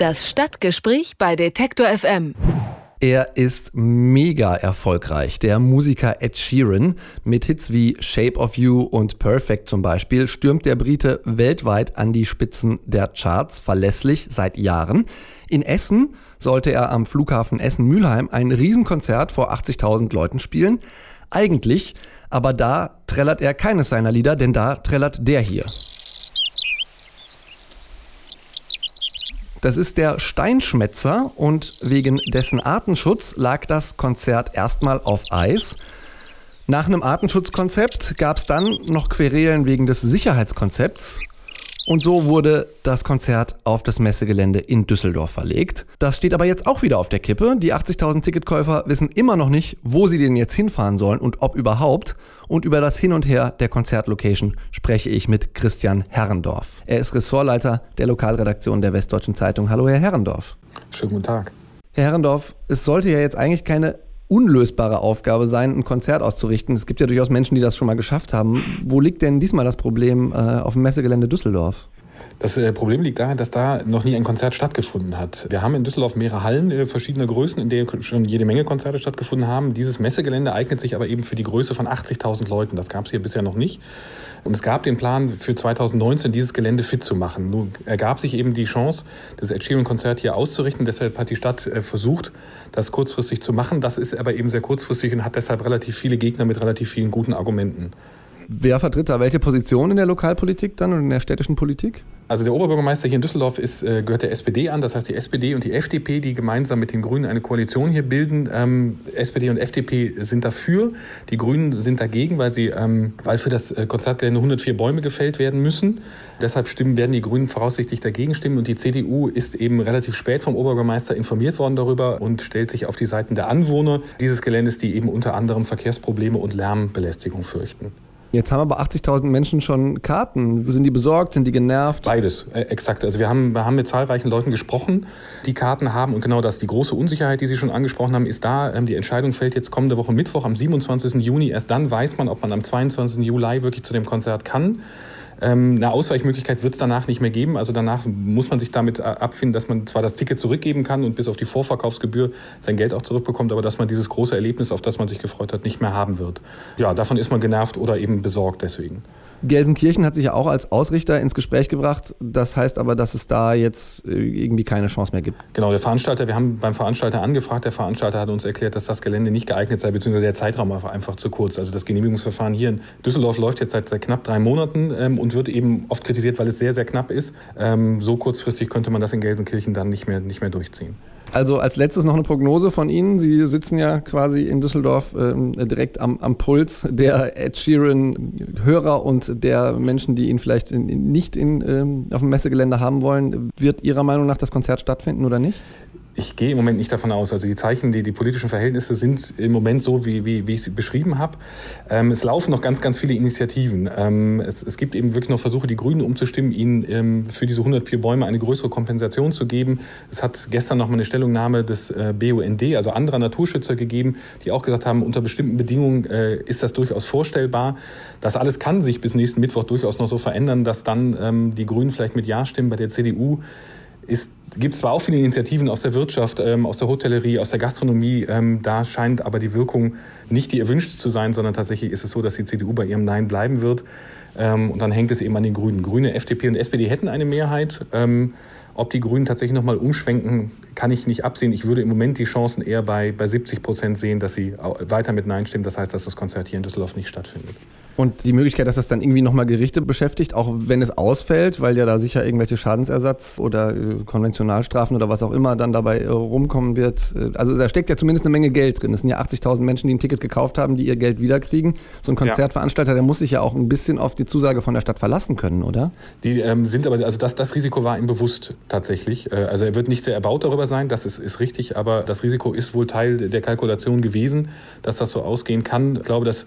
Das Stadtgespräch bei Detektor FM. Er ist mega erfolgreich. Der Musiker Ed Sheeran mit Hits wie Shape of You und Perfect zum Beispiel stürmt der Brite weltweit an die Spitzen der Charts verlässlich seit Jahren. In Essen sollte er am Flughafen Essen-Mülheim ein Riesenkonzert vor 80.000 Leuten spielen. Eigentlich, aber da trällert er keines seiner Lieder, denn da trällert der hier. Das ist der Steinschmetzer und wegen dessen Artenschutz lag das Konzert erstmal auf Eis. Nach einem Artenschutzkonzept gab es dann noch Querelen wegen des Sicherheitskonzepts. Und so wurde das Konzert auf das Messegelände in Düsseldorf verlegt. Das steht aber jetzt auch wieder auf der Kippe. Die 80.000 Ticketkäufer wissen immer noch nicht, wo sie denn jetzt hinfahren sollen und ob überhaupt. Und über das Hin und Her der Konzertlocation spreche ich mit Christian Herrendorf. Er ist Ressortleiter der Lokalredaktion der Westdeutschen Zeitung. Hallo, Herr Herrendorf. Schönen guten Tag. Herr Herrendorf, es sollte ja jetzt eigentlich keine unlösbare Aufgabe sein, ein Konzert auszurichten. Es gibt ja durchaus Menschen, die das schon mal geschafft haben. Wo liegt denn diesmal das Problem äh, auf dem Messegelände Düsseldorf? Das äh, Problem liegt darin, dass da noch nie ein Konzert stattgefunden hat. Wir haben in Düsseldorf mehrere Hallen äh, verschiedener Größen, in denen schon jede Menge Konzerte stattgefunden haben. Dieses Messegelände eignet sich aber eben für die Größe von 80.000 Leuten. Das gab es hier bisher noch nicht. Und es gab den Plan für 2019, dieses Gelände fit zu machen. Nun ergab sich eben die Chance, das Ed Sheeran-Konzert hier auszurichten. Deshalb hat die Stadt äh, versucht, das kurzfristig zu machen. Das ist aber eben sehr kurzfristig und hat deshalb relativ viele Gegner mit relativ vielen guten Argumenten. Wer vertritt da welche Position in der Lokalpolitik dann und in der städtischen Politik? Also der Oberbürgermeister hier in Düsseldorf ist, äh, gehört der SPD an, das heißt die SPD und die FDP, die gemeinsam mit den Grünen eine Koalition hier bilden. Ähm, SPD und FDP sind dafür, die Grünen sind dagegen, weil sie, ähm, weil für das äh, Konzertgelände 104 Bäume gefällt werden müssen. Deshalb stimmen, werden die Grünen voraussichtlich dagegen stimmen und die CDU ist eben relativ spät vom Oberbürgermeister informiert worden darüber und stellt sich auf die Seiten der Anwohner dieses Geländes, die eben unter anderem Verkehrsprobleme und Lärmbelästigung fürchten. Jetzt haben aber 80.000 Menschen schon Karten. Sind die besorgt? Sind die genervt? Beides, äh, exakt. Also wir haben, wir haben mit zahlreichen Leuten gesprochen, die Karten haben. Und genau das, die große Unsicherheit, die Sie schon angesprochen haben, ist da. Ähm, die Entscheidung fällt jetzt kommende Woche Mittwoch am 27. Juni. Erst dann weiß man, ob man am 22. Juli wirklich zu dem Konzert kann. Ähm, eine Ausweichmöglichkeit wird es danach nicht mehr geben. Also danach muss man sich damit äh, abfinden, dass man zwar das Ticket zurückgeben kann und bis auf die Vorverkaufsgebühr sein Geld auch zurückbekommt, aber dass man dieses große Erlebnis, auf das man sich gefreut hat, nicht mehr haben wird. Ja, davon ist man genervt oder eben besorgt deswegen. Gelsenkirchen hat sich ja auch als Ausrichter ins Gespräch gebracht. Das heißt aber, dass es da jetzt äh, irgendwie keine Chance mehr gibt. Genau, der Veranstalter, wir haben beim Veranstalter angefragt. Der Veranstalter hat uns erklärt, dass das Gelände nicht geeignet sei, beziehungsweise der Zeitraum war einfach zu kurz. Also das Genehmigungsverfahren hier in Düsseldorf läuft jetzt seit, knapp drei Monaten ähm, und wird eben oft kritisiert, weil es sehr, sehr knapp ist. Ähm, so kurzfristig könnte man das in Gelsenkirchen dann nicht mehr, nicht mehr durchziehen. Also als letztes noch eine Prognose von Ihnen. Sie sitzen ja quasi in Düsseldorf äh, direkt am, am, Puls der Ed Sheeran-Hörer und der Menschen, die ihn vielleicht in, nicht in, ähm, auf dem Messegelände haben wollen. Wird Ihrer Meinung nach das Konzert stattfinden oder nicht? Ich gehe im Moment nicht davon aus. Also die Zeichen, die, die politischen Verhältnisse sind im Moment so, wie, wie, wie ich sie beschrieben habe. Ähm, es laufen noch ganz, ganz viele Initiativen. Ähm, es, es gibt eben wirklich noch Versuche, die Grünen umzustimmen, ihnen ähm, für diese 104 Bäume eine größere Kompensation zu geben. Es hat gestern noch mal eine Stellungnahme des äh, BUND, also anderer Naturschützer gegeben, die auch gesagt haben, unter bestimmten Bedingungen äh, ist das durchaus vorstellbar. Das alles kann sich bis nächsten Mittwoch durchaus noch so verändern, dass dann ähm, die Grünen vielleicht mit Ja stimmen. Bei der CDU ist gibt zwar auch viele Initiativen aus der Wirtschaft, ähm, aus der Hotellerie, aus der Gastronomie. Ähm, da scheint aber die Wirkung nicht die erwünscht zu sein, sondern tatsächlich ist es so, dass die CDU bei ihrem Nein bleiben wird. Ähm, und dann hängt es eben an den Grünen. Grüne, FDP und SPD hätten eine Mehrheit. Ähm, ob die Grünen tatsächlich nochmal umschwenken, kann ich nicht absehen. Ich würde im Moment die Chancen eher bei, bei 70 Prozent sehen, dass sie weiter mit Nein stimmen. Das heißt, dass das Konzert hier in Düsseldorf nicht stattfindet. Und die Möglichkeit, dass das dann irgendwie nochmal Gerichte beschäftigt, auch wenn es ausfällt, weil ja da sicher irgendwelche Schadensersatz oder äh, Konventionalstrafen oder was auch immer dann dabei äh, rumkommen wird. Äh, also da steckt ja zumindest eine Menge Geld drin. Es sind ja 80.000 Menschen, die ein Ticket gekauft haben, die ihr Geld wiederkriegen. So ein Konzertveranstalter, der muss sich ja auch ein bisschen auf die Zusage von der Stadt verlassen können, oder? Die ähm, sind aber, also das, das Risiko war ihm bewusst tatsächlich. Also er wird nicht sehr erbaut darüber sein, das ist, ist richtig, aber das Risiko ist wohl Teil der Kalkulation gewesen, dass das so ausgehen kann. Ich glaube, dass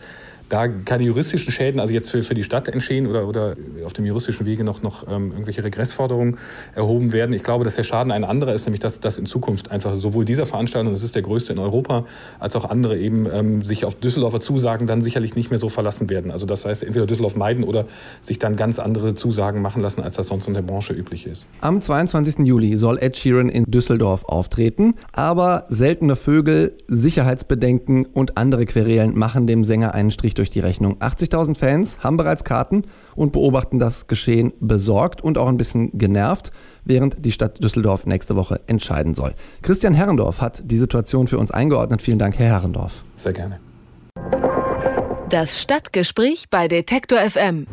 da keine juristischen Schäden, also jetzt für, für die Stadt entstehen oder, oder auf dem juristischen Wege noch, noch ähm, irgendwelche Regressforderungen erhoben werden. Ich glaube, dass der Schaden ein anderer ist, nämlich dass, dass in Zukunft einfach sowohl dieser Veranstaltung, das ist der größte in Europa, als auch andere eben ähm, sich auf Düsseldorfer Zusagen dann sicherlich nicht mehr so verlassen werden. Also das heißt, entweder Düsseldorf meiden oder sich dann ganz andere Zusagen machen lassen, als das sonst in der Branche üblich ist. Am 22. Juli soll Ed Sheeran in Düsseldorf auftreten, aber seltene Vögel, Sicherheitsbedenken und andere Querelen machen dem Sänger einen Strich durch durch die Rechnung. 80.000 Fans haben bereits Karten und beobachten das Geschehen besorgt und auch ein bisschen genervt, während die Stadt Düsseldorf nächste Woche entscheiden soll. Christian Herrendorf hat die Situation für uns eingeordnet. Vielen Dank, Herr Herrendorf. Sehr gerne. Das Stadtgespräch bei Detektor FM.